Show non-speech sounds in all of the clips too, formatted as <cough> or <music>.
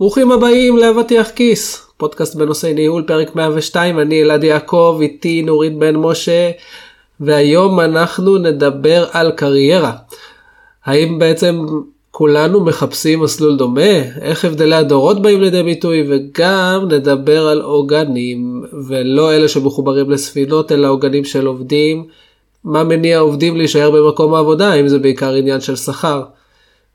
ברוכים הבאים לאבטיח כיס, פודקאסט בנושא ניהול פרק 102, אני אלעד יעקב, איתי נורית בן משה, והיום אנחנו נדבר על קריירה. האם בעצם כולנו מחפשים מסלול דומה? איך הבדלי הדורות באים לידי ביטוי? וגם נדבר על עוגנים, ולא אלה שמחוברים לספינות, אלא עוגנים של עובדים. מה מניע עובדים להישאר במקום העבודה, אם זה בעיקר עניין של שכר.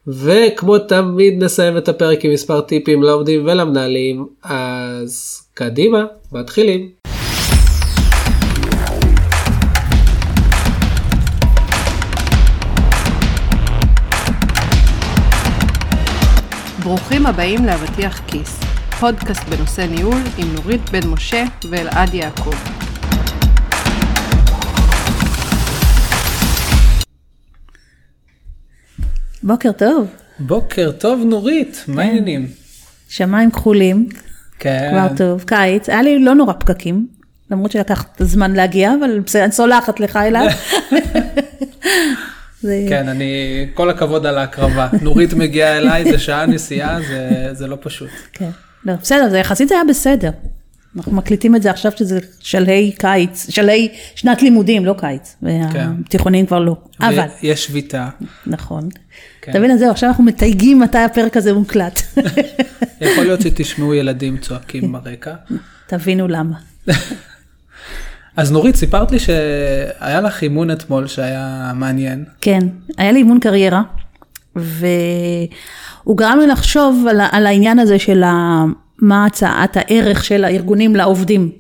וכמו תמיד נסיים את הפרק עם מספר טיפים לעובדים ולמנהלים, אז קדימה, מתחילים. ברוכים הבאים לאבטיח כיס, פודקאסט בנושא ניהול עם נורית בן משה ואלעד יעקב. בוקר טוב. בוקר טוב נורית, מה העניינים? שמיים כחולים, כן. כבר טוב, קיץ, היה לי לא נורא פקקים, למרות שלקח זמן להגיע, אבל בסדר, אני סולחת לך אליו. <laughs> זה- כן, אני, כל הכבוד על ההקרבה. נורית מגיעה אליי, זה שעה נסיעה, זה, זה לא פשוט. כן. לא, בסדר, זה יחסית היה בסדר. אנחנו מקליטים את זה עכשיו שזה שלהי קיץ, שלהי שנת לימודים, לא קיץ. והתיכונים כבר לא. אבל, ויש שביתה. נכון. כן. אתה מבין, אז זהו, עכשיו אנחנו מתייגים מתי הפרק הזה מוקלט. יכול להיות שתשמעו ילדים צועקים ברקע. תבינו למה. אז נורית, סיפרת לי שהיה לך אימון אתמול שהיה מעניין. כן, היה לי אימון קריירה, והוא גרם לי לחשוב על, על העניין הזה של ה, מה הצעת הערך של הארגונים לעובדים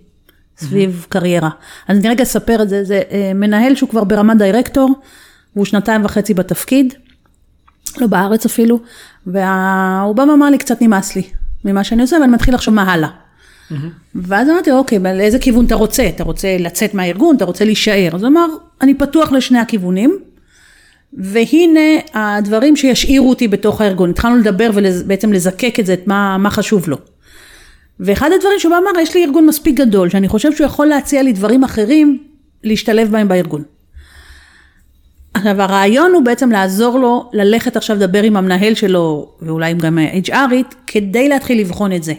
סביב קריירה. אז אני רגע אספר את זה, זה אה, מנהל שהוא כבר ברמת דירקטור, והוא שנתיים וחצי בתפקיד, לא בארץ אפילו, והוא בא ואמר לי, קצת נמאס לי ממה שאני עושה, ואני מתחיל לחשוב מה הלאה. ואז אמרתי, אוקיי, לאיזה כיוון אתה רוצה? אתה רוצה לצאת מהארגון? אתה רוצה להישאר? אז אמר, אני פתוח לשני הכיוונים, והנה הדברים שישאירו אותי בתוך הארגון. התחלנו לדבר ובעצם לזקק את זה, את מה, מה חשוב לו. ואחד הדברים שהוא אמר, יש לי ארגון מספיק גדול, שאני חושב שהוא יכול להציע לי דברים אחרים, להשתלב בהם בארגון. עכשיו הרעיון הוא בעצם לעזור לו ללכת עכשיו לדבר עם המנהל שלו, ואולי גם HRית, כדי להתחיל לבחון את זה.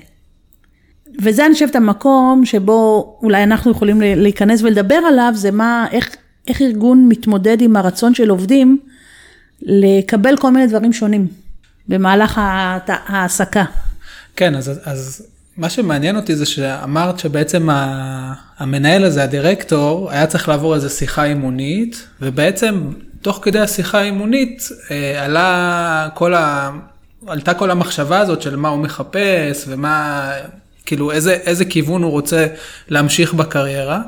וזה אני חושבת המקום שבו אולי אנחנו יכולים להיכנס ולדבר עליו, זה מה, איך, איך ארגון מתמודד עם הרצון של עובדים לקבל כל מיני דברים שונים במהלך ההעסקה. כן, אז, אז מה שמעניין אותי זה שאמרת שבעצם ה- המנהל הזה, הדירקטור, היה צריך לעבור איזו שיחה אימונית, ובעצם תוך כדי השיחה האימונית אה, עלה כל ה... עלתה כל המחשבה הזאת של מה הוא מחפש ומה, כאילו איזה, איזה כיוון הוא רוצה להמשיך בקריירה.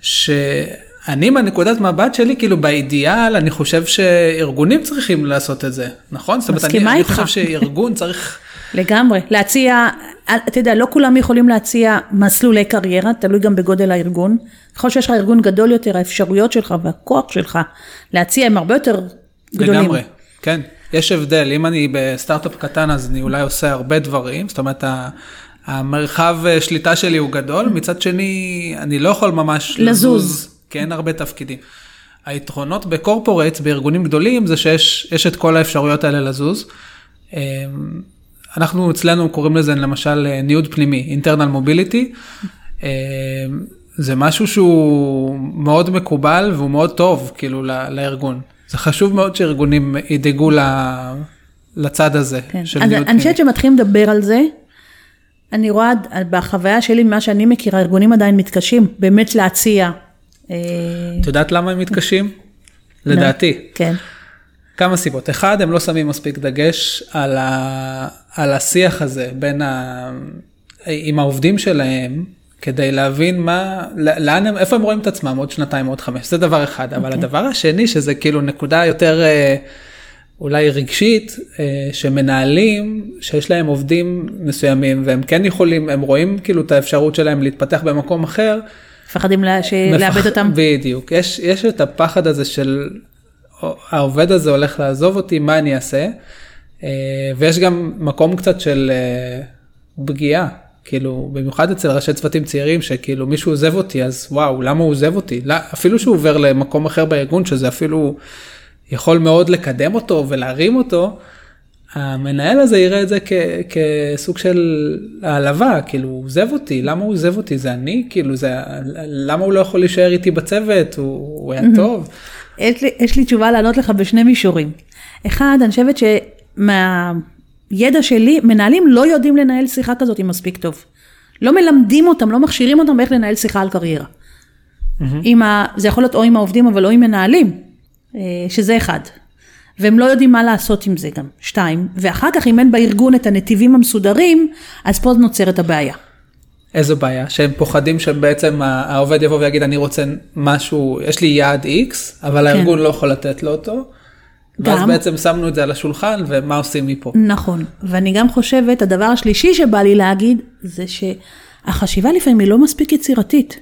שאני מהנקודת מבט שלי, כאילו באידיאל, אני חושב שארגונים צריכים לעשות את זה, נכון? זאת אומרת, אני, מסכימה אני איתך. חושב שארגון צריך... לגמרי, להציע, אתה יודע, לא כולם יכולים להציע מסלולי קריירה, תלוי גם בגודל הארגון. ככל שיש לך ארגון גדול יותר, האפשרויות שלך והכוח שלך להציע הם הרבה יותר גדולים. לגמרי, כן. יש הבדל, אם אני בסטארט-אפ קטן אז אני אולי עושה הרבה דברים, זאת אומרת המרחב אה, שליטה שלי הוא גדול, מצד שני אני לא יכול ממש לזוז. כי אין הרבה תפקידים. היתרונות בקורפורט, בארגונים גדולים, זה שיש יש את כל האפשרויות האלה לזוז. אנחנו אצלנו קוראים לזה למשל אה, ניוד פנימי, internal mobility. אה, זה משהו שהוא מאוד מקובל והוא מאוד טוב כאילו לארגון. זה חשוב מאוד שארגונים ידאגו לצד הזה כן. של אז אני. חושבת שמתחילים לדבר על זה. אני רואה בחוויה שלי, ממה שאני מכירה, ארגונים עדיין מתקשים באמת להציע. אה, את יודעת למה הם מתקשים? לדעתי. כן. כמה סיבות. אחד, הם לא שמים מספיק דגש על, ה... על השיח הזה בין ה... עם העובדים שלהם, כדי להבין מה, לאן הם, איפה הם רואים את עצמם עוד שנתיים, עוד חמש, זה דבר אחד. אבל אוקיי. הדבר השני, שזה כאילו נקודה יותר אה, אולי רגשית, אה, שמנהלים, שיש להם עובדים מסוימים, והם כן יכולים, הם רואים כאילו את האפשרות שלהם להתפתח במקום אחר, מפחדים לאבד אותם. בדיוק, יש, יש את הפחד הזה של העובד הזה הולך לעזוב אותי, מה אני אעשה? אה, ויש גם מקום קצת של אה, פגיעה, כאילו, במיוחד אצל ראשי צוותים צעירים, שכאילו מישהו עוזב אותי, אז וואו, למה הוא עוזב אותי? לא, אפילו שהוא עובר למקום אחר בארגון, שזה אפילו יכול מאוד לקדם אותו ולהרים אותו, המנהל הזה יראה את זה כ, כסוג של העלבה, כאילו הוא עוזב אותי, למה הוא עוזב אותי? זה אני? כאילו זה, למה הוא לא יכול להישאר איתי בצוות? הוא, הוא היה טוב? יש לי, יש לי תשובה לענות לך בשני מישורים. אחד, אני חושבת שמהידע שלי, מנהלים לא יודעים לנהל שיחה כזאת מספיק טוב. לא מלמדים אותם, לא מכשירים אותם איך לנהל שיחה על קריירה. עם ה, זה יכול להיות או עם העובדים, אבל לא עם מנהלים, אה, שזה אחד. והם לא יודעים מה לעשות עם זה גם, שתיים. ואחר כך, אם אין בארגון את הנתיבים המסודרים, אז פה נוצרת הבעיה. איזו בעיה? שהם פוחדים שבעצם העובד יבוא ויגיד אני רוצה משהו, יש לי יעד X, אבל כן. הארגון לא יכול לתת לו אותו. ואז גם, בעצם שמנו את זה על השולחן ומה עושים מפה. נכון, ואני גם חושבת, הדבר השלישי שבא לי להגיד, זה שהחשיבה לפעמים היא לא מספיק יצירתית.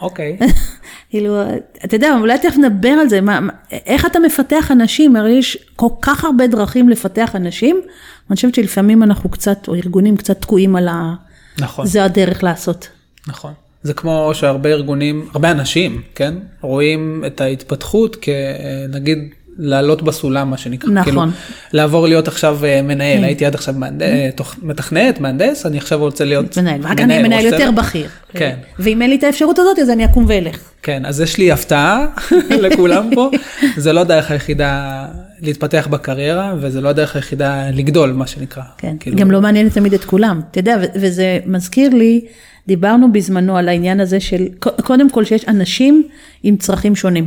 אוקיי. <laughs> כאילו, אתה יודע, אולי תכף נדבר על זה, מה, איך אתה מפתח אנשים, הרי יש כל כך הרבה דרכים לפתח אנשים, אני חושבת שלפעמים אנחנו קצת, או ארגונים קצת תקועים על ה... נכון. זה הדרך לעשות. נכון. זה כמו שהרבה ארגונים, הרבה אנשים, כן, רואים את ההתפתחות כנגיד לעלות בסולם מה שנקרא. נכון. כאילו, לעבור להיות עכשיו אה, מנהל, כן. הייתי עד עכשיו מהנד... תוך... מתכנת, מהנדס, אני עכשיו רוצה להיות מנהל. רק אני מנהל יותר בכיר. כן. ואם אין לי את האפשרות הזאת, אז אני אקום ואלך. כן, אז יש לי הפתעה <laughs> לכולם פה, <laughs> זה לא הדרך היחידה להתפתח בקריירה, וזה לא הדרך היחידה לגדול, מה שנקרא. כן, כאילו... גם לא מעניין תמיד את כולם. אתה יודע, וזה מזכיר לי, דיברנו בזמנו על העניין הזה של, קודם כל שיש אנשים עם צרכים שונים.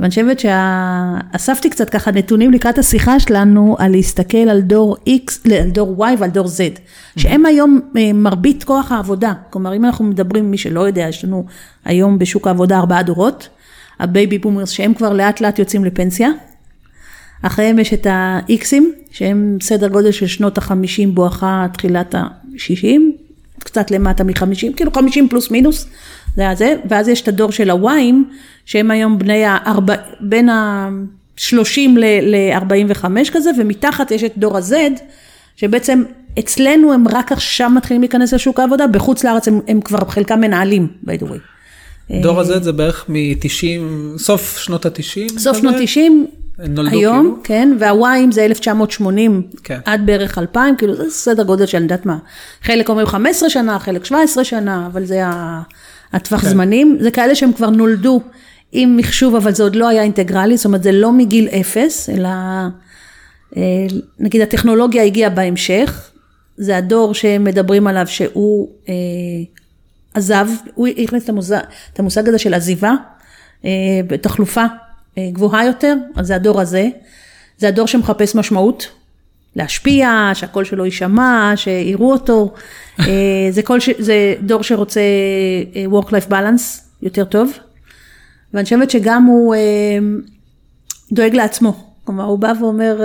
ואני חושבת שאספתי קצת ככה נתונים לקראת השיחה שלנו על להסתכל על דור X, על דור Y ועל דור Z, שהם היום אה, מרבית כוח העבודה. כלומר, אם אנחנו מדברים, מי שלא יודע, יש לנו היום בשוק העבודה ארבעה דורות, ה baby boomers שהם כבר לאט לאט יוצאים לפנסיה. אחריהם יש את ה-Xים, שהם סדר גודל של שנות ה-50 בואכה תחילת ה-60, קצת למטה מ-50, כאילו 50 פלוס מינוס, זה היה זה, ואז יש את הדור של ה-Yים, שהם היום בני הארבע, בין ה-30 ל-45 כזה, ומתחת יש את דור ה-Z, שבעצם אצלנו הם רק עכשיו מתחילים להיכנס לשוק העבודה, בחוץ לארץ הם, הם כבר חלקם מנהלים, by the way. דור ה-Z זה בערך מ-90, סוף שנות ה-90? סוף שנות ה-90. היום, כאילו? כן, והוויים זה 1980 כן. עד בערך 2000, כאילו זה סדר גודל של אני יודעת מה, חלק אומרים 15 שנה, חלק 17 שנה, אבל זה הטווח כן. זמנים, זה כאלה שהם כבר נולדו עם מחשוב, אבל זה עוד לא היה אינטגרלי, זאת אומרת זה לא מגיל אפס, אלא אה, נגיד הטכנולוגיה הגיעה בהמשך, זה הדור שמדברים עליו שהוא אה, עזב, הוא הכניס את המושג, הזה של עזיבה, אה, תחלופה גבוהה יותר, אז זה הדור הזה, זה הדור שמחפש משמעות, להשפיע, שהקול שלו יישמע, שיראו אותו, אה, <laughs> זה, ש... זה דור שרוצה אה, work-life balance יותר טוב, ואני חושבת שגם הוא דואג לעצמו. כלומר, הוא בא ואומר...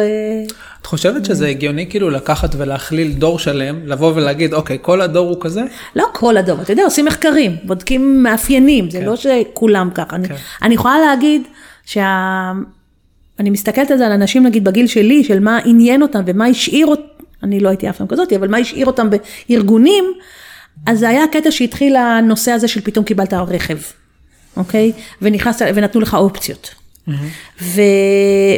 את חושבת שזה הגיוני כאילו לקחת ולהכליל דור שלם, לבוא ולהגיד, אוקיי, כל הדור הוא כזה? לא כל הדור, אתה יודע, עושים מחקרים, בודקים מאפיינים, זה כן. לא שכולם ככה. כן. אני, אני יכולה להגיד שה... אני מסתכלת על זה על אנשים נגיד בגיל שלי, של מה עניין אותם ומה השאיר אותם, אני לא הייתי אף פעם כזאת, אבל מה השאיר אותם בארגונים, אז זה היה הקטע שהתחיל הנושא הזה של פתאום קיבלת רכב, אוקיי? ונכנסת, ונתנו לך אופציות. Mm-hmm. ו...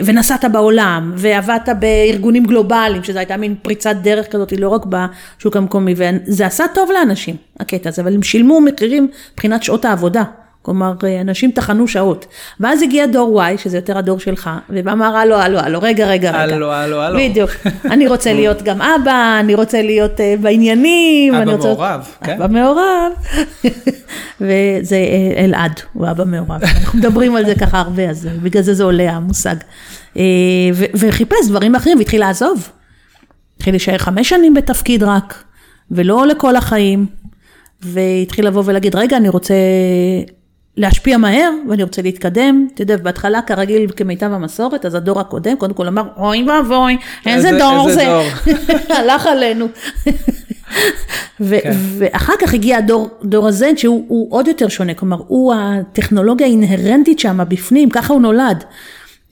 ונסעת בעולם, ועבדת בארגונים גלובליים, שזו הייתה מין פריצת דרך כזאת, לא רק בשוק המקומי, וזה עשה טוב לאנשים, הקטע הזה, אבל הם שילמו מחירים מבחינת שעות העבודה. כלומר, אנשים טחנו שעות. ואז הגיע דור Y, שזה יותר הדור שלך, ואמר, הלו, הלו, הלו, רגע, רגע, רגע. הלו, הלו, הלו. בדיוק. <laughs> אני רוצה להיות גם אבא, אני רוצה להיות uh, בעניינים. אבא רוצה... מעורב, כן. אבא מעורב. <laughs> וזה אה, אלעד, הוא אבא מעורב. אנחנו מדברים על זה ככה הרבה, אז בגלל זה זה עולה המושג. Uh, וחיפש דברים אחרים והתחיל לעזוב. התחיל להישאר חמש שנים בתפקיד רק, ולא לכל החיים. והתחיל לבוא ולהגיד, רגע, אני רוצה להשפיע מהר, ואני רוצה להתקדם. אתה יודע, בהתחלה כרגיל כמיטב המסורת, אז הדור הקודם, קודם כל אמר, אוי ואבוי, איזה דור זה, <laughs> הלך עלינו. ו- כן. ואחר כך הגיע הדור, דור הזה, שהוא עוד יותר שונה, כלומר, הוא הטכנולוגיה האינהרנטית שם בפנים, ככה הוא נולד.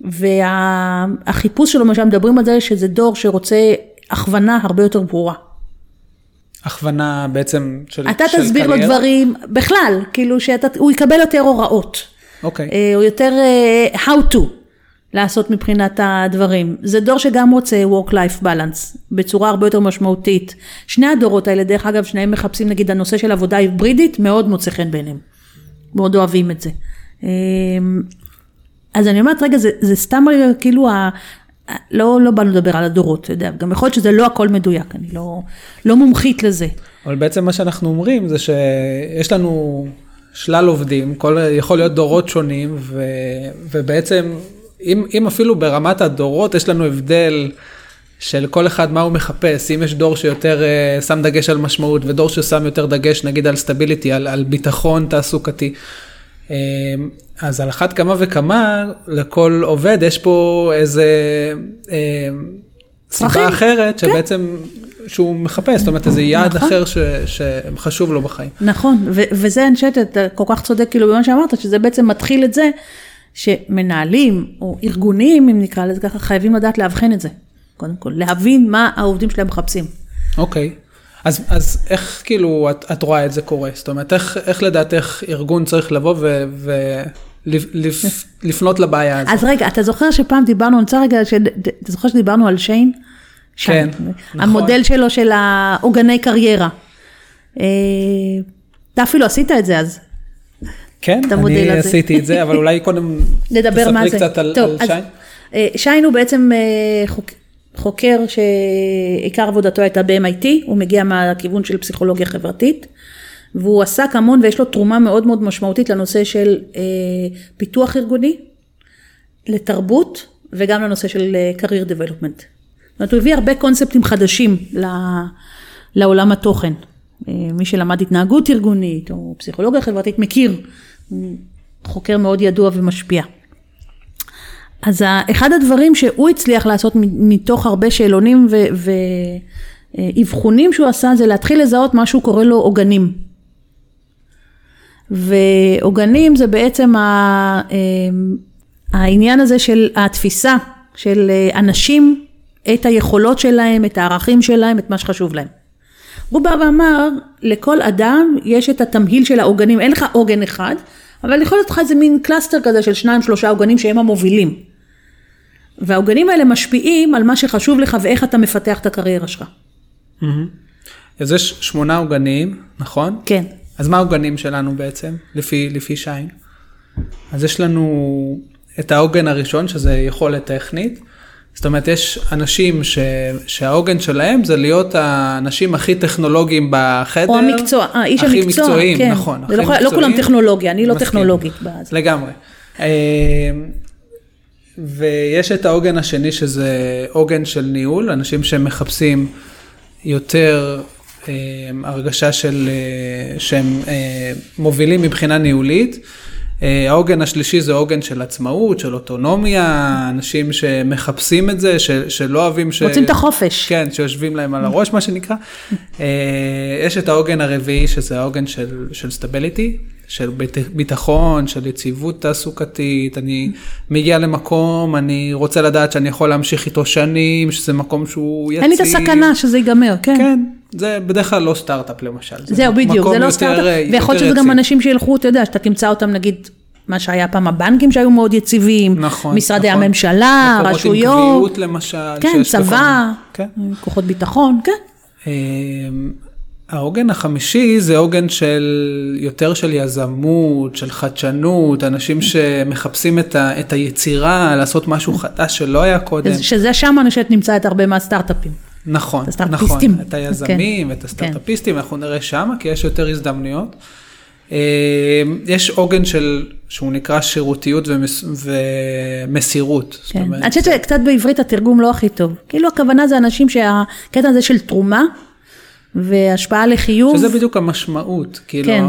והחיפוש שלו, מה שמדברים על זה, שזה דור שרוצה הכוונה הרבה יותר ברורה. הכוונה בעצם של אתה של תסביר קריירה? לו דברים, בכלל, כאילו שהוא יקבל יותר הוראות. אוקיי. Okay. אה, או יותר uh, how to. לעשות מבחינת הדברים. זה דור שגם רוצה work-life balance בצורה הרבה יותר משמעותית. שני הדורות האלה, דרך אגב, שניהם מחפשים נגיד הנושא של עבודה היברידית, מאוד מוצא חן בעיניהם. מאוד אוהבים את זה. אמ, אז אני אומרת, רגע, זה, זה סתם כאילו, לא, לא באנו לדבר על הדורות, אתה יודע, גם יכול להיות שזה לא הכל מדויק, אני לא, לא מומחית לזה. אבל בעצם מה שאנחנו אומרים זה שיש לנו שלל עובדים, כל, יכול להיות דורות שונים, ו, ובעצם אם, אם אפילו ברמת הדורות יש לנו הבדל של כל אחד מה הוא מחפש, אם יש דור שיותר uh, שם דגש על משמעות ודור ששם יותר דגש נגיד על סטביליטי, על, על ביטחון תעסוקתי. אז על אחת כמה וכמה לכל עובד יש פה איזה uh, סיבה אחרת כן. שבעצם שהוא מחפש, זאת אומרת איזה יעד נכון. אחר ש, שחשוב לו בחיים. נכון, ו- וזה אני חושבת, אתה כל כך צודק כאילו במה שאמרת, שזה בעצם מתחיל את זה שמנהלים או ארגונים, אם נקרא לזה ככה, חייבים לדעת לאבחן את זה. קודם כל, להבין מה העובדים שלהם מחפשים. אוקיי. Okay. אז, אז איך כאילו את, את רואה את זה קורה? זאת אומרת, איך, איך לדעתך ארגון צריך לבוא ו... ו... לפ, לפנות לבעיה הזאת. אז רגע, אתה זוכר שפעם דיברנו, אני רוצה רגע. אתה זוכר שדיברנו על שיין? כן, נכון. המודל שלו של העוגני קריירה. אה, אתה אפילו עשית את זה אז. כן, אני עשיתי את זה, אבל אולי קודם נדבר מה זה. קצת על, טוב, על שיין. אה, שיין הוא בעצם אה, חוק, חוקר שעיקר עבודתו הייתה ב-MIT, הוא מגיע מהכיוון של פסיכולוגיה חברתית, והוא עסק המון ויש לו תרומה מאוד מאוד משמעותית לנושא של אה, פיתוח ארגוני, לתרבות וגם לנושא של career development. זאת אומרת, הוא הביא הרבה קונספטים חדשים לעולם התוכן. מי שלמד התנהגות ארגונית או פסיכולוגיה חברתית מכיר הוא חוקר מאוד ידוע ומשפיע. אז אחד הדברים שהוא הצליח לעשות מתוך הרבה שאלונים ואבחונים שהוא עשה זה להתחיל לזהות מה שהוא קורא לו עוגנים. ועוגנים זה בעצם העניין הזה של התפיסה של אנשים, את היכולות שלהם, את הערכים שלהם, את מה שחשוב להם. הוא בא ואמר, לכל אדם יש את התמהיל של העוגנים, אין לך עוגן אחד, אבל יכול להיות לך איזה מין cluster כזה של שניים שלושה עוגנים שהם המובילים. והעוגנים האלה משפיעים על מה שחשוב לך ואיך אתה מפתח את הקריירה שלך. אז יש שמונה עוגנים, נכון? כן. אז מה העוגנים שלנו בעצם, לפי, לפי שיין? אז יש לנו את העוגן הראשון, שזה יכולת טכנית. זאת אומרת, יש אנשים ש... שהעוגן שלהם זה להיות האנשים הכי טכנולוגיים בחדר. או המקצוע, אה, איש הכי המקצוע, מקצועיים, כן. נכון. הכי לא, מקצועיים. לא כולם טכנולוגיה, אני לא מסכים. טכנולוגית. באז. לגמרי. ויש את העוגן השני שזה עוגן של ניהול, אנשים שמחפשים יותר אה, הרגשה של, אה, שהם אה, מובילים מבחינה ניהולית. אה, העוגן השלישי זה עוגן של עצמאות, של אוטונומיה, אנשים שמחפשים את זה, ש, שלא אוהבים ש... רוצים את החופש. כן, שיושבים להם על הראש, מה שנקרא. אה, יש את העוגן הרביעי, שזה העוגן של, של סטביליטי, של ביטחון, של יציבות תעסוקתית, אני מגיע למקום, אני רוצה לדעת שאני יכול להמשיך איתו שנים, שזה מקום שהוא יציב. אין לי את הסכנה שזה ייגמר, כן. כן, זה בדרך כלל לא סטארט-אפ למשל. זהו, בדיוק, זה לא סטארט-אפ, ויכול להיות שזה גם אנשים שילכו, אתה יודע, שאתה תמצא אותם נגיד. מה שהיה פעם הבנקים שהיו מאוד יציבים, נכון, משרדי נכון. הממשלה, מקומות רשויות, עם קביעות למשל, כן, צבא, כן. כוחות ביטחון, כן. העוגן החמישי זה עוגן של יותר של יזמות, של חדשנות, אנשים שמחפשים את, ה, את היצירה, לעשות משהו חדש שלא היה קודם. שזה שם אני חושבת נמצא את הרבה מהסטארט-אפים. נכון, את נכון, את היזמים, כן. את הסטארט-אפיסטים, כן. אנחנו נראה שם, כי יש יותר הזדמנויות. אמ, יש עוגן של, שהוא נקרא שירותיות ומס, ומסירות. כן. אני חושבת שקצת בעברית התרגום לא הכי טוב. כאילו הכוונה זה אנשים שהקטע הזה של תרומה, והשפעה לחיוב. שזה בדיוק המשמעות, כאילו, כן.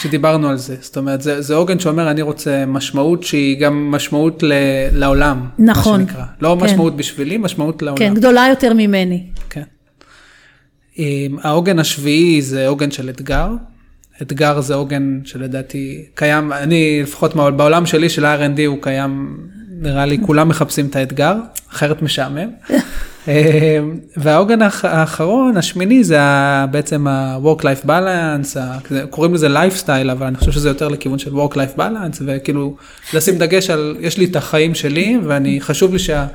שדיברנו על זה. זאת אומרת, זה, זה עוגן שאומר, אני רוצה משמעות שהיא גם משמעות ל, לעולם, נכון. מה שנקרא. לא כן. משמעות בשבילי, משמעות לעולם. כן, גדולה יותר ממני. כן. העוגן השביעי זה עוגן של אתגר. אתגר זה עוגן שלדעתי קיים, אני לפחות בעולם שלי של R&D הוא קיים, נראה לי כולם מחפשים את האתגר, אחרת משעמם. <laughs> אה, והעוגן האחרון, השמיני, זה בעצם ה-work-life balance, קוראים לזה lifestyle, אבל אני חושב שזה יותר לכיוון של work-life balance, וכאילו לשים דגש על, יש לי את החיים שלי, ואני, חשוב לי שה...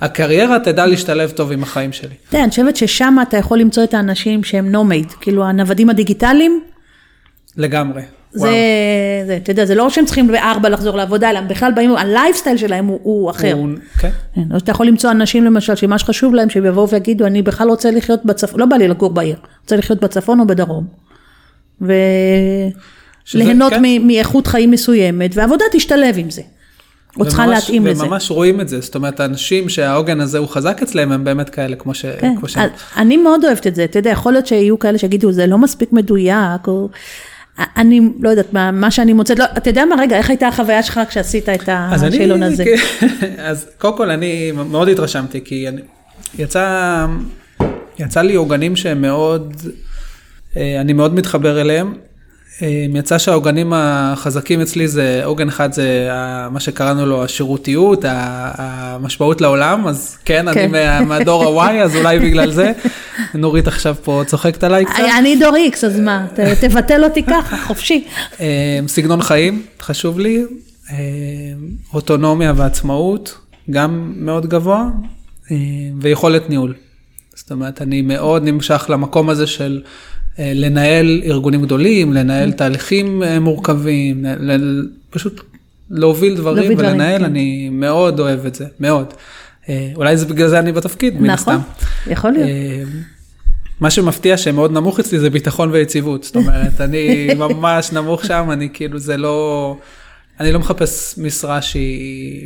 הקריירה תדע להשתלב טוב עם החיים שלי. יודע, אני חושבת ששם אתה יכול למצוא את האנשים שהם nomad, כאילו הנוודים הדיגיטליים. לגמרי. זה, זה, אתה יודע, זה לא שהם צריכים בארבע לחזור לעבודה, אלא בכלל באים, הלייפסטייל שלהם הוא, הוא אחר. הוא, כן. כן. אז אתה יכול למצוא אנשים למשל, שמה שחשוב להם, שהם יבואו ויגידו, אני בכלל רוצה לחיות בצפון, לא בא לי לגור בעיר, רוצה לחיות בצפון או בדרום. וליהנות כן. מאיכות חיים מסוימת, והעבודה תשתלב עם זה. או צריכה להתאים לזה. וממש רואים את זה, זאת אומרת, האנשים שהעוגן הזה הוא חזק אצלם, הם באמת כאלה, כמו ש... כן, כמו ש... אני מאוד אוהבת את זה, אתה יודע, יכול להיות שיהיו כאלה שיגידו, זה לא מספיק מדויק, או... אני לא יודעת מה, מה שאני מוצאת, לא, אתה יודע מה, רגע, איך הייתה החוויה שלך כשעשית את השאלון הזה? <laughs> אז קודם כל אני מאוד התרשמתי, כי אני, יצא, יצא לי עוגנים שהם מאוד, אה, אני מאוד מתחבר אליהם. אה, יצא שהעוגנים החזקים אצלי זה, עוגן אחד זה מה שקראנו לו השירותיות, המשמעות לעולם, אז כן, כן. אני מהדור ה-Y, אז אולי בגלל זה. <laughs> נורית עכשיו פה צוחקת עליי קצת. אני דור X, אז מה, תבטל אותי ככה, חופשי. אה, סגנון חיים, חשוב לי, אה, אוטונומיה ועצמאות, גם מאוד גבוה, ויכולת ניהול. זאת אומרת, אני מאוד נמשך למקום הזה של... אה, לנהל ארגונים גדולים, לנהל תהליכים אה, מורכבים, פשוט להוביל דברים ולנהל, כן. אני מאוד אוהב את זה, מאוד. אה, אולי זה בגלל זה אני בתפקיד, מן הסתם. נכון, יכול להיות. מה שמפתיע שמאוד נמוך אצלי זה ביטחון ויציבות, זאת אומרת, אני <laughs> ממש נמוך שם, אני כאילו, זה לא, אני לא מחפש משרה שהיא...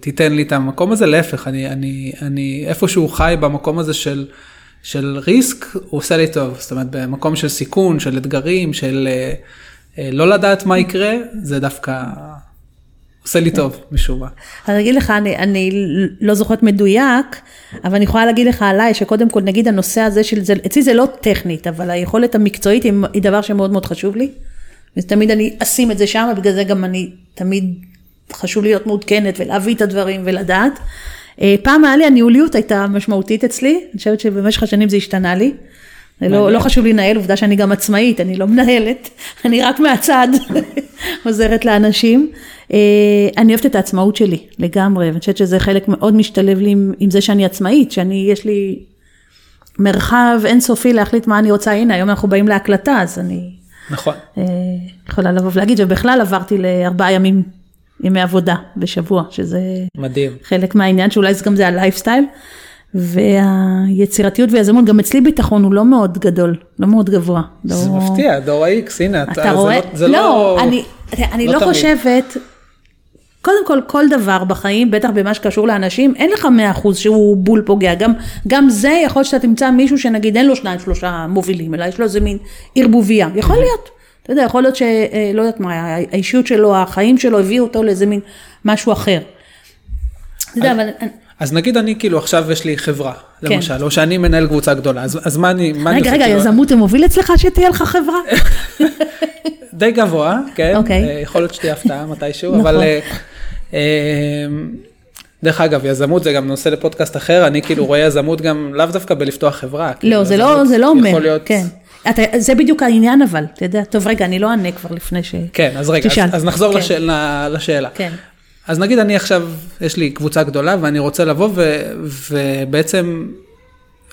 תיתן לי את המקום הזה, להפך, אני, אני, אני איפשהו חי במקום הזה של של ריסק, הוא עושה לי טוב. זאת אומרת, במקום של סיכון, של אתגרים, של אה, אה, לא לדעת מה יקרה, זה דווקא עושה לי טוב, משום מה. אני אגיד לך, אני, אני לא זוכרת מדויק, אבל אני יכולה להגיד לך עליי, שקודם כל, נגיד הנושא הזה של זה, אצלי זה לא טכנית, אבל היכולת המקצועית היא, היא דבר שמאוד מאוד חשוב לי. ותמיד אני אשים את זה שם, ובגלל זה גם אני תמיד חשוב להיות מעודכנת ולהביא את הדברים ולדעת. אה, פעם היה לי הניהוליות הייתה משמעותית אצלי, אני חושבת שבמשך השנים זה השתנה לי. לא, לא חשוב לי לנהל, עובדה שאני גם עצמאית, אני לא מנהלת, <laughs> אני רק מהצד <laughs> עוזרת לאנשים. אה, אני אוהבת את העצמאות שלי לגמרי, ואני חושבת שזה חלק מאוד משתלב לי עם, עם זה שאני עצמאית, שאני, יש לי מרחב אינסופי להחליט מה אני רוצה, הנה היום אנחנו באים להקלטה, אז אני... נכון. אה, יכולה לבוא ולהגיד, ובכלל עברתי לארבעה ימים ימי עבודה בשבוע, שזה... מדהים. חלק מהעניין, שאולי זה גם זה הלייפסטייל. והיצירתיות ויזמות, גם אצלי ביטחון הוא לא מאוד גדול, לא מאוד גבוה. זה לא... מפתיע, דור ה-X, הנה, אתה, אתה רואה? זה לא, זה לא, לא, אני, אני לא, לא חושבת, קודם כל, כל דבר בחיים, בטח במה שקשור לאנשים, אין לך מאה אחוז שהוא בול פוגע. גם, גם זה יכול שאתה תמצא מישהו שנגיד אין לו שניים שלושה מובילים, אלא יש לו איזה מין ערבוביה. יכול להיות. אתה יודע, יכול להיות שלא אה, יודעת מה, האישיות שלו, החיים שלו הביאו אותו לאיזה מין משהו אחר. אתה יודע, אבל... אז נגיד אני כאילו עכשיו יש לי חברה, כן. למשל, או שאני מנהל קבוצה גדולה, אז, אז מה אני, מה רגע, אני רגע, רגע, יזמות מוביל אצלך שתהיה לך חברה? <laughs> די גבוה, כן, okay. אוקיי. אה, יכול להיות שתהיה הפתעה <laughs> מתישהו, נכון. אבל אה, דרך אגב, יזמות זה גם נושא לפודקאסט אחר, אני כאילו רואה יזמות גם לאו דווקא בלפתוח חברה. לא, כאילו, זה לא, זה לא אומר, להיות... אתה, זה בדיוק העניין אבל, אתה יודע, טוב רגע, אני לא אענה כבר לפני ש... כן, אז רגע, אז, אז נחזור כן. לשאלה, לשאלה. כן. אז נגיד אני עכשיו, יש לי קבוצה גדולה ואני רוצה לבוא ו, ובעצם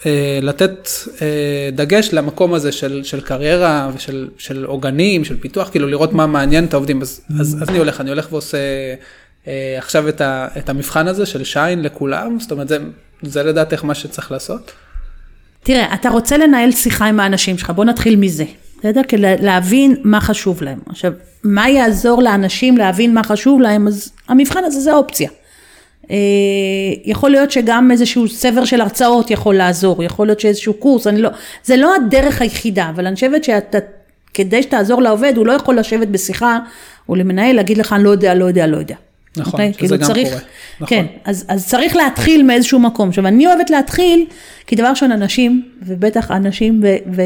אה, לתת אה, דגש למקום הזה של, של קריירה ושל של עוגנים, של פיתוח, כאילו לראות מה מעניין את העובדים. אז, אז, אז אני הולך, אני הולך ועושה אה, עכשיו את, ה, את המבחן הזה של שיין לכולם, זאת אומרת, זה, זה לדעתך מה שצריך לעשות. תראה, אתה רוצה לנהל שיחה עם האנשים שלך, בוא נתחיל מזה. בסדר? כדי להבין מה חשוב להם. עכשיו, מה יעזור לאנשים להבין מה חשוב להם? אז המבחן הזה זה האופציה. אה, יכול להיות שגם איזשהו סבר של הרצאות יכול לעזור, יכול להיות שאיזשהו קורס, אני לא, זה לא הדרך היחידה, אבל אני חושבת שאתה, כדי שתעזור לעובד, הוא לא יכול לשבת בשיחה או למנהל, להגיד לך, אני לא יודע, לא יודע, לא יודע. נכון, okay? אוקיי? שזה כאילו גם צריך, קורה. נכון. כן, אז, אז צריך להתחיל מאיזשהו מקום. עכשיו, אני אוהבת להתחיל, כי דבר ראשון, אנשים, ובטח אנשים ו, ו,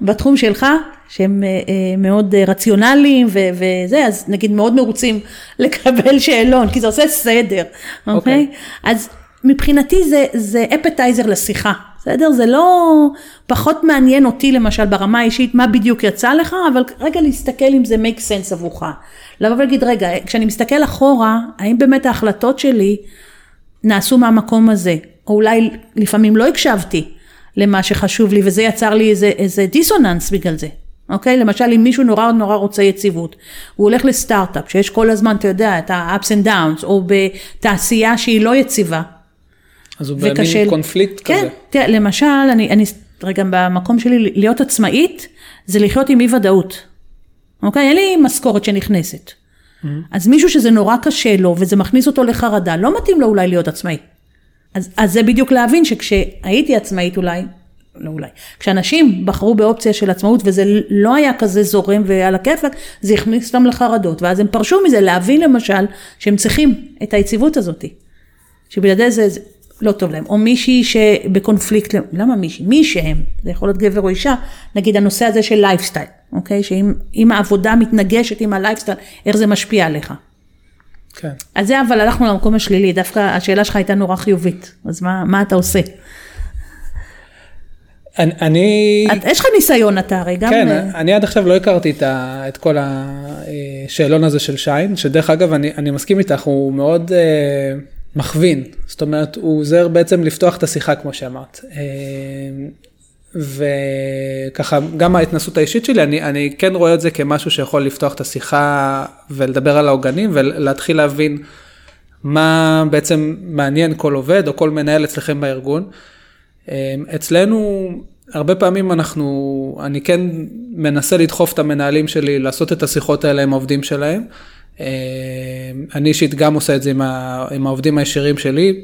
<laughs> בתחום שלך, שהם אה, אה, מאוד רציונליים ו, וזה, אז נגיד מאוד מרוצים <laughs> לקבל שאלון, כי זה עושה סדר, אוקיי? Okay? אוקיי. Okay. אז מבחינתי זה, זה אפטייזר לשיחה, בסדר? זה לא פחות מעניין אותי למשל ברמה האישית מה בדיוק יצא לך, אבל רגע להסתכל אם זה make sense עבורך. לבוא ולהגיד, רגע, כשאני מסתכל אחורה, האם באמת ההחלטות שלי נעשו מהמקום הזה? או אולי לפעמים לא הקשבתי למה שחשוב לי, וזה יצר לי איזה, איזה דיסוננס בגלל זה. אוקיי? למשל אם מישהו נורא נורא רוצה יציבות, הוא הולך לסטארט-אפ שיש כל הזמן, אתה יודע, את ה-ups and downs, או בתעשייה שהיא לא יציבה. אז הוא במין קונפליקט כן, כזה. תראה, למשל, אני, אני, רגע, במקום שלי להיות עצמאית, זה לחיות עם אי ודאות. אוקיי? אין לי משכורת שנכנסת. Mm-hmm. אז מישהו שזה נורא קשה לו, וזה מכניס אותו לחרדה, לא מתאים לו אולי להיות עצמאי. אז, אז זה בדיוק להבין שכשהייתי עצמאית אולי, לא אולי, כשאנשים בחרו באופציה של עצמאות וזה לא היה כזה זורם ועל הכיפאק, זה הכניס אותם לחרדות, ואז הם פרשו מזה להבין למשל שהם צריכים את היציבות הזאת. שבלעדי זה, זה לא טוב להם, או מישהי שבקונפליקט, למה מישהי? מי שהם, זה יכול להיות גבר או אישה, נגיד הנושא הזה של לייפסטייל, אוקיי? שאם העבודה מתנגשת עם הלייפסטייל, איך זה משפיע עליך. כן. אז זה אבל הלכנו למקום השלילי, דווקא השאלה שלך הייתה נורא חיובית, אז מה, מה אתה עושה? אני, אני... את, יש לך ניסיון אתה הרי גם... כן, אני עד עכשיו לא הכרתי את, ה, את כל השאלון הזה של שיין, שדרך אגב אני, אני מסכים איתך, הוא מאוד אה, מכווין, זאת אומרת הוא עוזר בעצם לפתוח את השיחה כמו שאמרת. אה, וככה גם ההתנסות האישית שלי, אני, אני כן רואה את זה כמשהו שיכול לפתוח את השיחה ולדבר על העוגנים ולהתחיל להבין מה בעצם מעניין כל עובד או כל מנהל אצלכם בארגון. אצלנו הרבה פעמים אנחנו, אני כן מנסה לדחוף את המנהלים שלי לעשות את השיחות האלה עם העובדים שלהם. אני אישית גם עושה את זה עם, העובדים הישירים שלי.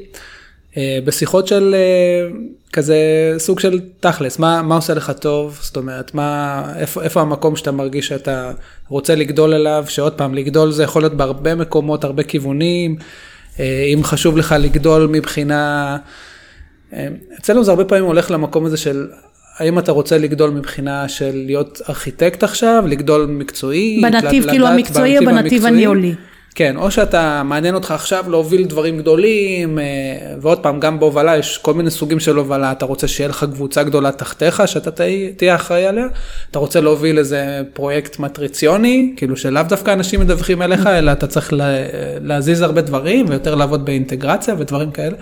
אה, בשיחות של אה, כזה סוג של תכלס, מה, מה עושה לך טוב, זאת אומרת, מה, איפה, איפה המקום שאתה מרגיש שאתה רוצה לגדול אליו, שעוד פעם, לגדול זה יכול להיות בהרבה מקומות, הרבה כיוונים, אה, אם חשוב לך לגדול מבחינה, אצלנו זה הרבה פעמים הולך למקום הזה של האם אתה רוצה לגדול מבחינה של להיות ארכיטקט עכשיו, לגדול מקצועי, בנתיב כאילו המקצועי או בנתיב הניהולי. כן, או שאתה, מעניין אותך עכשיו להוביל דברים גדולים, אה, ועוד פעם, גם בהובלה יש כל מיני סוגים של הובלה, אתה רוצה שיהיה לך קבוצה גדולה תחתיך, שאתה תהיה אחראי עליה, אתה רוצה להוביל איזה פרויקט מטריציוני, כאילו שלאו דווקא אנשים מדווחים אליך, אלא אתה צריך להזיז הרבה דברים, ויותר לעבוד באינטגרציה ודברים כאלה.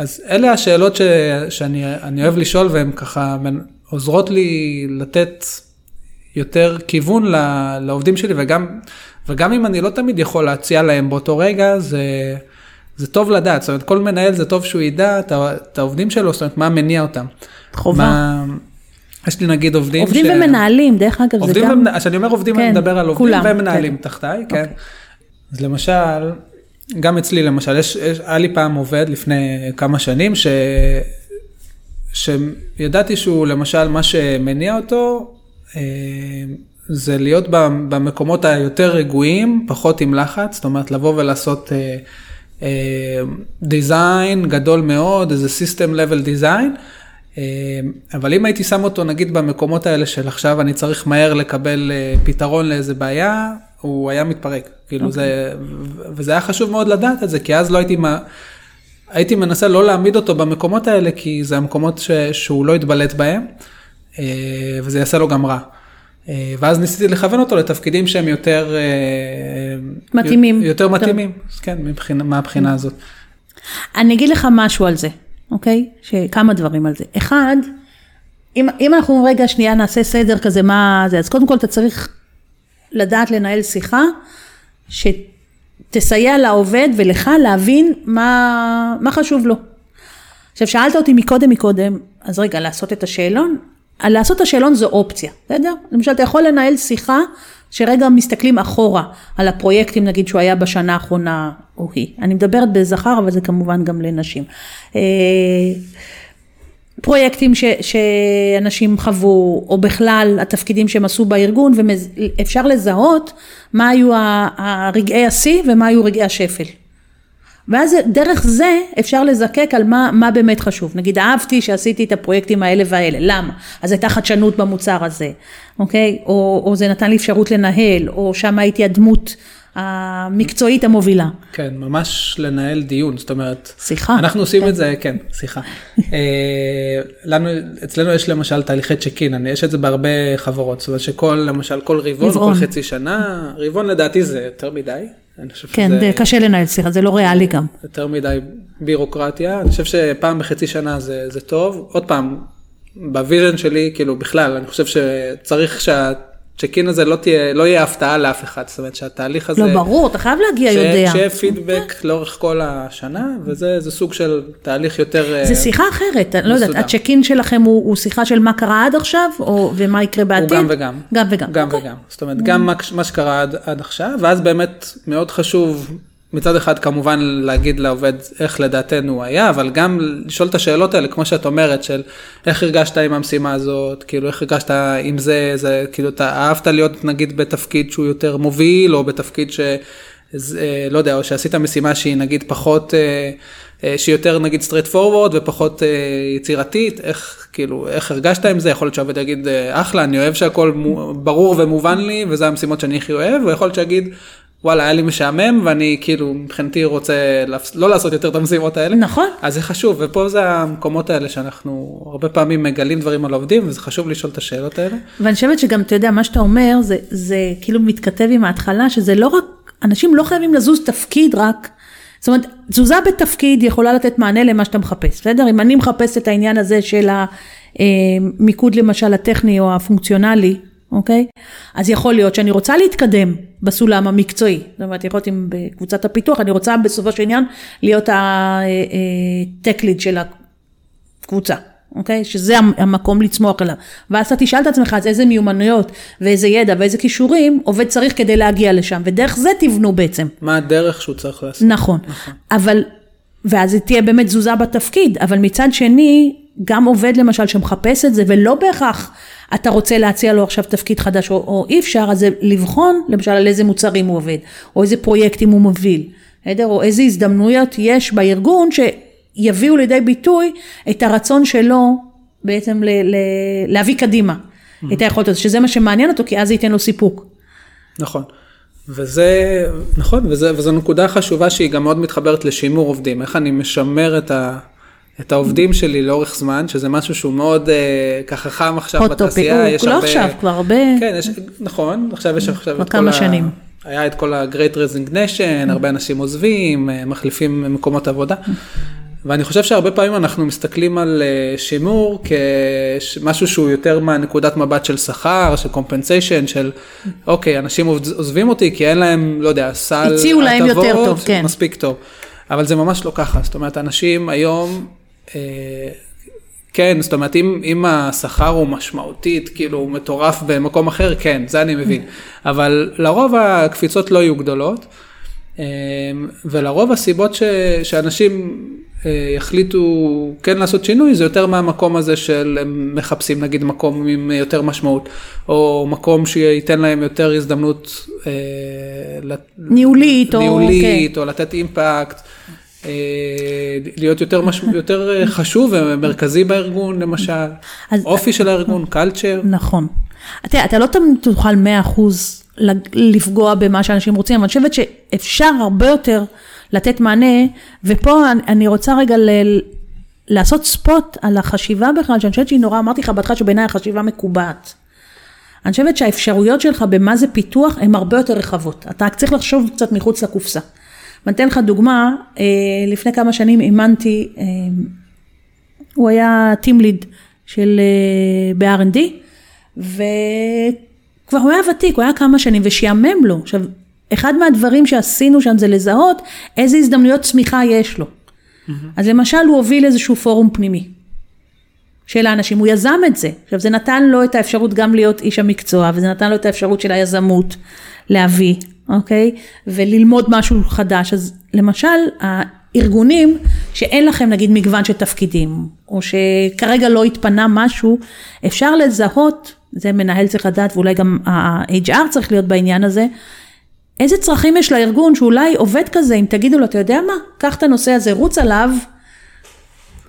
אז אלה השאלות ש, שאני אוהב לשאול, והן ככה עוזרות לי לתת יותר כיוון לעובדים שלי, וגם... וגם אם אני לא תמיד יכול להציע להם באותו רגע, זה, זה טוב לדעת, זאת אומרת, כל מנהל זה טוב שהוא ידע את העובדים שלו, זאת אומרת, מה מניע אותם. חובה. מה, יש לי נגיד עובדים עובדים ש... ומנהלים, דרך אגב, זה גם... כשאני אומר עובדים, כן, אני מדבר על עובדים כולם, ומנהלים כן. תחתיי, כן. אוקיי. אז למשל, גם אצלי למשל, יש, יש, היה לי פעם עובד לפני כמה שנים, ש... שידעתי שהוא למשל, מה שמניע אותו, אה, זה להיות במקומות היותר רגועים, פחות עם לחץ, זאת אומרת לבוא ולעשות דיזיין uh, uh, גדול מאוד, איזה Level Design, uh, אבל אם הייתי שם אותו נגיד במקומות האלה של עכשיו אני צריך מהר לקבל פתרון לאיזה בעיה, הוא היה מתפרק. כאילו okay. זה, אוקיי. וזה היה חשוב מאוד לדעת את זה, כי אז לא הייתי, מה, הייתי מנסה לא להעמיד אותו במקומות האלה, כי זה המקומות ש, שהוא לא יתבלט בהם, uh, וזה יעשה לו גם רע. אה, ואז ניסיתי לכוון אותו לתפקידים שהם יותר אה, מתאימים. יותר מתאימים, כן, מבחינה, מהבחינה הזאת. אני אגיד לך משהו על זה, אוקיי? כמה דברים על זה. אחד, אם, אם אנחנו רגע שנייה נעשה סדר כזה, מה זה, אז קודם כל אתה צריך לדעת לנהל שיחה, שתסייע לעובד ולך להבין מה, מה חשוב לו. עכשיו שאלת אותי מקודם מקודם, אז רגע לעשות את השאלון, לעשות את השאלון זו אופציה, בסדר? למשל אתה יכול לנהל שיחה שרגע מסתכלים אחורה על הפרויקטים נגיד שהוא היה בשנה האחרונה או היא. אני מדברת בזכר אבל זה כמובן גם לנשים. פרויקטים ש, שאנשים חוו או בכלל התפקידים שהם עשו בארגון ואפשר לזהות מה היו הרגעי השיא ומה היו רגעי השפל. ואז דרך זה אפשר לזקק על מה, מה באמת חשוב. נגיד אהבתי שעשיתי את הפרויקטים האלה והאלה, למה? אז הייתה חדשנות במוצר הזה, אוקיי? או, או זה נתן לי אפשרות לנהל, או שם הייתי הדמות המקצועית המובילה. כן, ממש לנהל דיון, זאת אומרת, שיחה. אנחנו עושים כן. את זה, כן, שיחה. <laughs> אה, לנו, אצלנו יש למשל תהליכי צ'ק אין, יש את זה בהרבה חברות, זאת אומרת שכל, למשל, כל רבעון. כל חצי שנה, רבעון לדעתי זה יותר מדי, אני חושב כן, שזה זה קשה לנהל שיחה, זה לא ריאלי גם. יותר מדי בירוקרטיה, אני חושב שפעם בחצי שנה זה, זה טוב, עוד פעם, ב vision שלי, כאילו בכלל, אני חושב שצריך שהצ'ק-אין הזה לא, תהיה, לא יהיה הפתעה לאף אחד, זאת אומרת שהתהליך הזה, לא, ברור, אתה חייב להגיע יודע. שיהיה פידבק לאורך כל השנה, וזה זה סוג של תהליך יותר, זה אה, שיחה אחרת, אני לא יודעת. הצ'ק-אין שלכם הוא, הוא שיחה של מה קרה עד עכשיו, או, ומה יקרה הוא בעתיד? גם וגם. גם וגם. גם אוקיי. וגם. זאת אומרת, גם מה, מה שקרה עד, עד עכשיו, ואז באמת מאוד חשוב מצד אחד כמובן להגיד לעובד איך לדעתנו הוא היה, אבל גם לשאול את השאלות האלה, כמו שאת אומרת, של איך הרגשת עם המשימה הזאת, כאילו איך הרגשת עם זה, זה כאילו אתה אהבת להיות נגיד בתפקיד שהוא יותר מוביל, או בתפקיד ש... אז, אה, לא יודע, או שעשית משימה שהיא נגיד פחות, אה, אה, שהיא יותר נגיד straight forward ופחות אה, יצירתית, איך כאילו, איך הרגשת עם זה, יכול להיות שהעובד יגיד אחלה, אני אוהב שהכל ברור ומובן לי, וזה המשימות שאני הכי אוהב, ויכול להיות שיגיד, וואלה, היה לי משעמם, ואני כאילו מבחינתי רוצה להפס- לא לעשות יותר את המשימות האלה. נכון. אז זה חשוב, ופה זה המקומות האלה שאנחנו הרבה פעמים מגלים דברים על עובדים, וזה חשוב לשאול את השאלות האלה. ואני חושבת שגם, אתה יודע, מה שאתה אומר, זה, זה כאילו מתכתב עם ההתחלה, שזה לא רק, אנשים לא חייבים לזוז תפקיד רק, זאת אומרת, תזוזה בתפקיד יכולה לתת מענה למה שאתה מחפש, בסדר? אם אני מחפש את העניין הזה של המיקוד למשל הטכני או הפונקציונלי, אוקיי? אז יכול להיות שאני רוצה להתקדם בסולם המקצועי. זאת אומרת, יכול להיות אם בקבוצת הפיתוח, אני רוצה בסופו של עניין להיות ה-tech lead של הקבוצה. אוקיי? שזה המקום לצמוח אליו. ואז אתה תשאל את עצמך, אז איזה מיומנויות ואיזה ידע ואיזה כישורים עובד צריך כדי להגיע לשם, ודרך זה תבנו בעצם. מה הדרך שהוא צריך לעשות. נכון. אבל, ואז תהיה באמת תזוזה בתפקיד, אבל מצד שני, גם עובד למשל שמחפש את זה, ולא בהכרח אתה רוצה להציע לו עכשיו תפקיד חדש, או, או אי אפשר, אז זה לבחון למשל על איזה מוצרים הוא עובד, או איזה פרויקטים הוא מוביל, בסדר? או איזה הזדמנויות יש בארגון שיביאו לידי ביטוי את הרצון שלו בעצם ל, ל, להביא קדימה את היכולת הזאת, שזה מה שמעניין אותו, כי אז זה ייתן לו סיפוק. נכון. וזה, נכון, וזה, וזו נקודה חשובה שהיא גם מאוד מתחברת לשימור עובדים, איך אני משמר את, ה, את העובדים שלי לאורך זמן, שזה משהו שהוא מאוד אה, ככה חם עכשיו בתעשייה, הוא לא עכשיו, כבר הרבה, כן, יש, נכון, עכשיו יש עכשיו את כל כמה ה... שנים. היה את כל ה-Great Resignation, הרבה אנשים עוזבים, אה, מחליפים מקומות עבודה. ואני חושב שהרבה פעמים אנחנו מסתכלים על אה, שימור כמשהו שהוא יותר מהנקודת מבט של שכר, של compensation, של אוקיי, אנשים עוז- עוזבים אותי כי אין להם, לא יודע, סל הציעו להם יותר הטבות טוב, כן. מספיק טוב. אבל זה ממש לא ככה, זאת אומרת, אנשים היום, כן, זאת אומרת, אם, אם השכר הוא משמעותית, כאילו הוא מטורף במקום אחר, כן, זה אני מבין. אבל לרוב הקפיצות לא יהיו גדולות, אה, ולרוב הסיבות ש, שאנשים אה, יחליטו כן לעשות שינוי, זה יותר מהמקום הזה של הם מחפשים נגיד מקום עם יותר משמעות, או מקום שייתן להם יותר הזדמנות אה, לת- ניהולית, או- ניהולית, או לתת אימפקט. אה, להיות יותר, מש... יותר אה, חשוב ומרכזי בארגון למשל, אז- אופי של הארגון, קלצ'ר, נכון. אתה אתה לא תמיד תוכל 100% לפגוע במה שאנשים רוצים, אבל אני חושבת שאפשר הרבה יותר לתת מענה, ופה אני- אני רוצה רגע ל... לעשות ספוט על החשיבה בכלל, שאני חושבת שהיא נורא, אמרתי לך בהתחלה שבעיניי החשיבה מקובעת. אני חושבת שהאפשרויות שלך במה זה פיתוח הן הרבה יותר רחבות. אתה רק צריך לחשוב קצת מחוץ לקופסה. ואני אתן לך דוגמה, אה, לפני כמה שנים אימנתי, אה, הוא היה טים ליד של אה, ב-R&D, וכבר הוא היה ותיק, הוא היה כמה שנים, ושיאמם לו. עכשיו, אחד מהדברים שעשינו שם זה לזהות איזה הזדמנויות צמיחה יש לו. אז למשל הוא הוביל איזשהו פורום פנימי של האנשים, הוא יזם את זה. עכשיו זה נתן לו את האפשרות גם להיות איש המקצוע, וזה נתן לו את האפשרות של היזמות להביא, אוקיי? וללמוד משהו חדש. אז למשל, הארגונים שאין לכם נגיד מגוון של תפקידים, או שכרגע לא התפנה משהו, אפשר לזהות, זה מנהל צריך לדעת, ואולי גם ה-HR צריך להיות בעניין הזה, איזה צרכים יש לארגון שאולי עובד כזה, אם תגידו לו, אתה יודע מה, קח את הנושא הזה, רוץ עליו,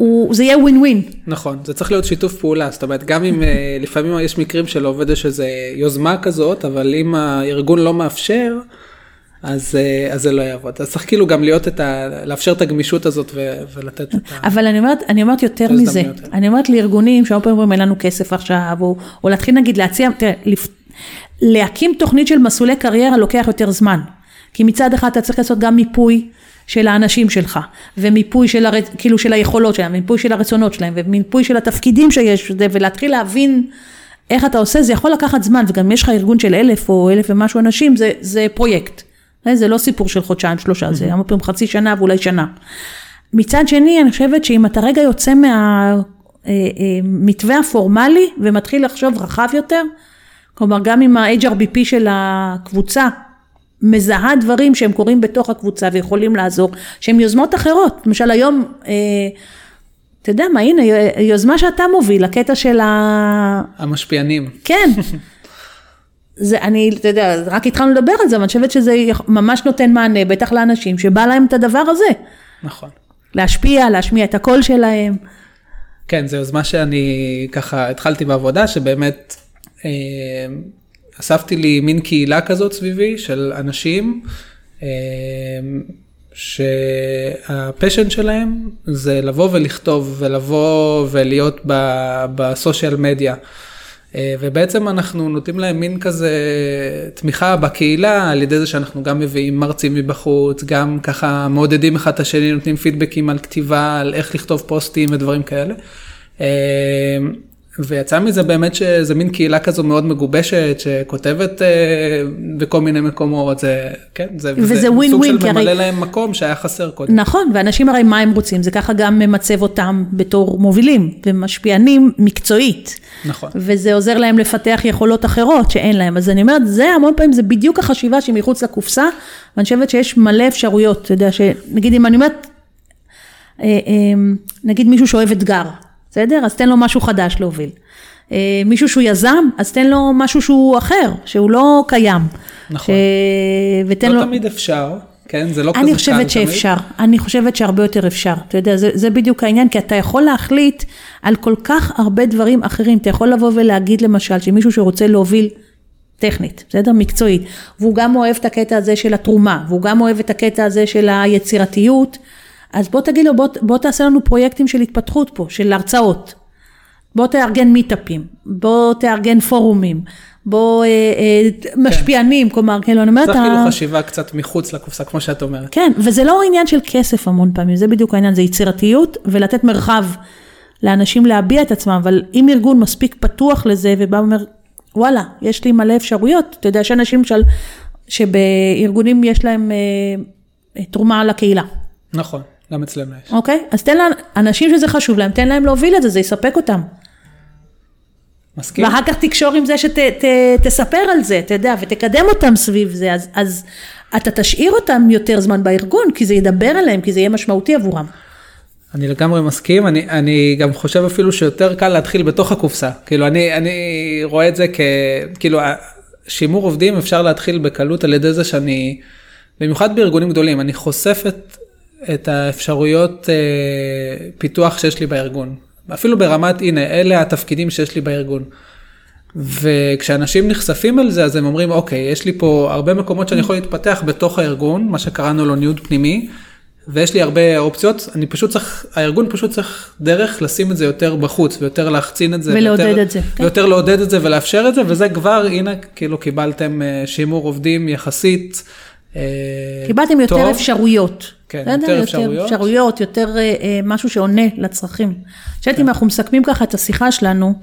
הוא, זה יהיה ווין ווין. נכון, זה צריך להיות שיתוף פעולה, זאת אומרת, גם אם אה, לפעמים יש מקרים שלעובד יש איזה יוזמה כזאת, אבל אם הארגון לא מאפשר, אז, אה, אז זה לא יעבוד. אז צריך כאילו גם להיות את ה... לאפשר את הגמישות הזאת ו, ולתת את ה... אבל אני אומרת, אני אומרת יותר מזה, האלה. אני אומרת לארגונים שהרבה פעמים אומרים אין לנו כסף עכשיו, או, או להתחיל נגיד להציע, תראה, לפ... להקים תוכנית של מסלולי קריירה לוקח יותר זמן. כי מצד אחד אתה צריך לעשות גם מיפוי של האנשים שלך, ומיפוי של, הר... כאילו של היכולות שלהם, ומיפוי של הרצונות שלהם, ומיפוי של התפקידים שיש, ולהתחיל להבין איך אתה עושה, זה יכול לקחת זמן, וגם אם יש לך ארגון של אלף או אלף ומשהו אנשים, זה, זה פרויקט. זה לא סיפור של חודשיים, שלושה, זה הרבה פעמים חצי שנה ואולי שנה. מצד שני, אני חושבת שאם אתה רגע יוצא מהמתווה הפורמלי ומתחיל לחשוב רחב יותר, כלומר גם אם ה-HRBP של הקבוצה מזהה דברים שהם קורים בתוך הקבוצה ויכולים לעזור, שהם יוזמות אחרות. למשל היום, אה, אתה יודע מה, הנה, יוזמה שאתה מוביל, הקטע של ה... המשפיענים. כן. <laughs> זה, אני, אתה יודע, רק התחלנו לדבר על זה, אבל אני חושבת שזה ממש נותן מענה, בטח לאנשים שבא להם את הדבר הזה. נכון. להשפיע, להשמיע את הקול שלהם. כן, זו יוזמה שאני ככה התחלתי בעבודה, שבאמת אה, אספתי לי מין קהילה כזאת סביבי של אנשים, אה, שהפשן שלהם זה לבוא ולכתוב ולבוא ולהיות בסושיאל מדיה. אה, ובעצם אנחנו נותנים להם מין כזה תמיכה בקהילה על ידי זה שאנחנו גם מביאים מרצים מבחוץ, גם ככה מעודדים אחד את השני, נותנים פידבקים על כתיבה, על איך לכתוב פוסטים ודברים כאלה. ויצא מזה באמת שזה מין קהילה כזו מאוד מגובשת, שכותבת אה, בכל מיני מקומות, זה, כן, זה, וזה סוג win-win, של כי הרי- ממלא להם מקום שהיה חסר קודם. נכון, ואנשים הרי מה הם רוצים? זה ככה גם ממצב אותם בתור מובילים ומשפיענים מקצועית. נכון. וזה עוזר להם לפתח יכולות אחרות שאין להם. אז אני אומרת, זה המון פעמים, זה בדיוק החשיבה שהיא מחוץ לקופסה, ואני חושבת שיש מלא אפשרויות. אתה יודע, שנגיד אם אני אומרת, אה, אה, נגיד מישהו שאוהב אתגר, בסדר? אז תן לו משהו חדש להוביל. אה, מישהו שהוא יזם, אז תן לו משהו שהוא אחר, שהוא לא קיים. נכון. ש... ותן לא לו... תמיד אפשר, כן, זה לא כזה אני קל חושבת תמיד. שאפשר, אני חושבת שהרבה יותר אפשר, אתה יודע, זה, זה בדיוק העניין, כי אתה יכול להחליט על כל כך הרבה דברים אחרים, אתה יכול לבוא ולהגיד למשל שמישהו שרוצה להוביל טכנית, בסדר? מקצועית, והוא גם אוהב את הקטע הזה של התרומה, והוא גם אוהב את הקטע הזה של היצירתיות, אז בוא תגיד לו, בוא, בוא תעשה לנו פרויקטים של התפתחות פה, של הרצאות. בוא תארגן מיטאפים, בוא תארגן פורומים, בוא אה, אה, משפיענים, כלומר, כאילו, אני אומרת, צריך כאילו חשיבה קצת מחוץ לקופסה, כמו שאת אומרת. כן, וזה לא עניין של כסף המון פעמים, זה בדיוק העניין, זה יצירתיות ולתת מרחב לאנשים להביע את עצמם, אבל אם ארגון מספיק פתוח לזה ובא ואומר, וואלה, יש לי מלא אפשרויות, אתה יודע, יש אנשים למשל, שבארגונים יש להם אה, תרומה לקהילה, נכון, גם אצלנו יש. אוקיי? אז תן לאנשים שזה חשוב להם, תן להם להוביל את זה, זה יספק אותם. מסכים? ואחר כך תקשור עם זה שתספר על זה, אתה יודע, ותקדם אותם סביב זה, אז, אז אתה תשאיר אותם יותר זמן בארגון, כי זה ידבר עליהם, כי זה יהיה משמעותי עבורם. אני לגמרי מסכים, אני, אני גם חושב אפילו שיותר קל להתחיל בתוך הקופסה. כאילו, אני, אני רואה את זה כ... כאילו, שימור עובדים אפשר להתחיל בקלות על ידי זה שאני, במיוחד בארגונים גדולים, אני חושף את, את האפשרויות אה, פיתוח שיש לי בארגון. אפילו ברמת, הנה, אלה התפקידים שיש לי בארגון. וכשאנשים נחשפים על זה, אז הם אומרים, אוקיי, יש לי פה הרבה מקומות שאני יכול להתפתח בתוך הארגון, מה שקראנו לו ניוד פנימי, ויש לי הרבה אופציות, אני פשוט צריך, הארגון פשוט צריך דרך לשים את זה יותר בחוץ, ויותר להחצין את זה. ולעודד ויותר, את זה, כן. ויותר לעודד את זה ולאפשר את זה, וזה כבר, הנה, כאילו קיבלתם אה, שימור עובדים יחסית. אה, קיבלתם יותר טוב. אפשרויות. כן, בסדר? יותר אפשרויות. אפשרויות, יותר אה, אה, משהו שעונה לצרכים. אני חושבת אם אנחנו מסכמים ככה את השיחה שלנו,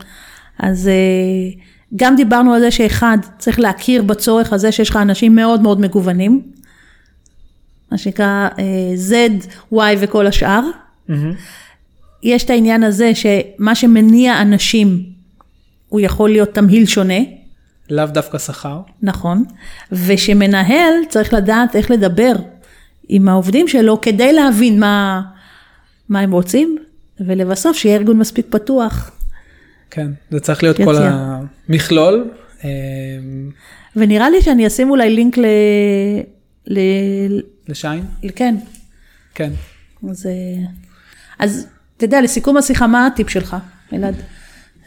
אז אה, גם דיברנו על זה שאחד, צריך להכיר בצורך הזה שיש לך אנשים מאוד מאוד מגוונים, מה שנקרא אה, Z, Y וכל השאר. מהמם. יש את העניין הזה שמה שמניע אנשים, הוא יכול להיות תמהיל שונה. לאו דווקא שכר. נכון, ושמנהל צריך לדעת איך לדבר עם העובדים שלו כדי להבין מה, מה הם רוצים, ולבסוף שיהיה ארגון מספיק פתוח. כן, זה צריך להיות כל יציע. המכלול. אה, ונראה לי שאני אשים אולי לינק ל... ל... לשיין? כן, כן. אז, אה, אז אתה יודע, לסיכום השיחה, מה הטיפ שלך, אלעד?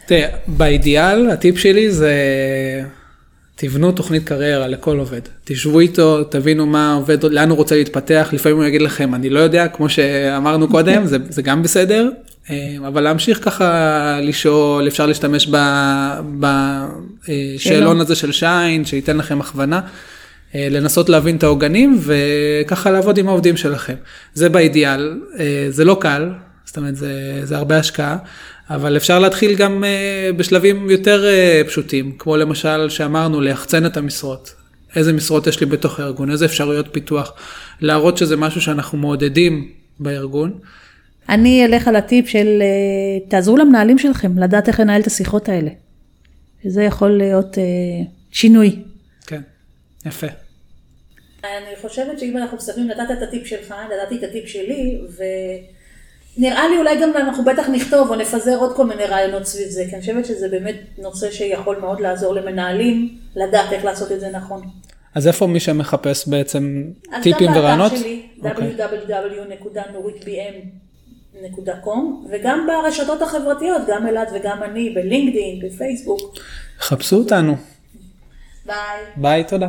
תראה, באידיאל הטיפ שלי זה תבנו תוכנית קריירה לכל עובד. תשבו איתו, תבינו מה עובד, לאן הוא רוצה להתפתח, לפעמים הוא יגיד לכם, אני לא יודע, כמו שאמרנו קודם, זה, זה גם בסדר, אה, אבל להמשיך ככה לשאול, אפשר להשתמש בשאלון הזה של שיין, שייתן לכם הכוונה. אה, לנסות להבין את העוגנים וככה לעבוד עם העובדים שלכם. זה באידיאל, אה, זה לא קל, זאת אומרת זה, זה הרבה השקעה, אבל אפשר להתחיל גם uh, בשלבים יותר uh, פשוטים, כמו למשל שאמרנו, ליחצן את המשרות. איזה משרות יש לי בתוך הארגון, איזה אפשרויות פיתוח, להראות שזה משהו שאנחנו מעודדים בארגון. אני אלך על הטיפ של uh, תעזרו למנהלים שלכם לדעת איך לנהל את השיחות האלה. זה יכול להיות uh, שינוי. כן, יפה. אני חושבת שאם אנחנו מסתכלים, נתת את הטיפ שלך, נתתי את הטיפ שלי, ו... נראה לי אולי גם אנחנו בטח נכתוב או נפזר עוד כל מיני רעיונות סביב זה, כי אני חושבת שזה באמת נושא שיכול מאוד לעזור למנהלים לדעת איך לעשות את זה נכון. אז איפה מי שמחפש בעצם טיפים ורעיונות? אז גם באתר שלי, אוקיי. www.nuritbm.com, וגם ברשתות החברתיות, גם אלעד וגם אני, בלינקדאין, בפייסבוק. חפשו אותנו. ביי. ביי, תודה.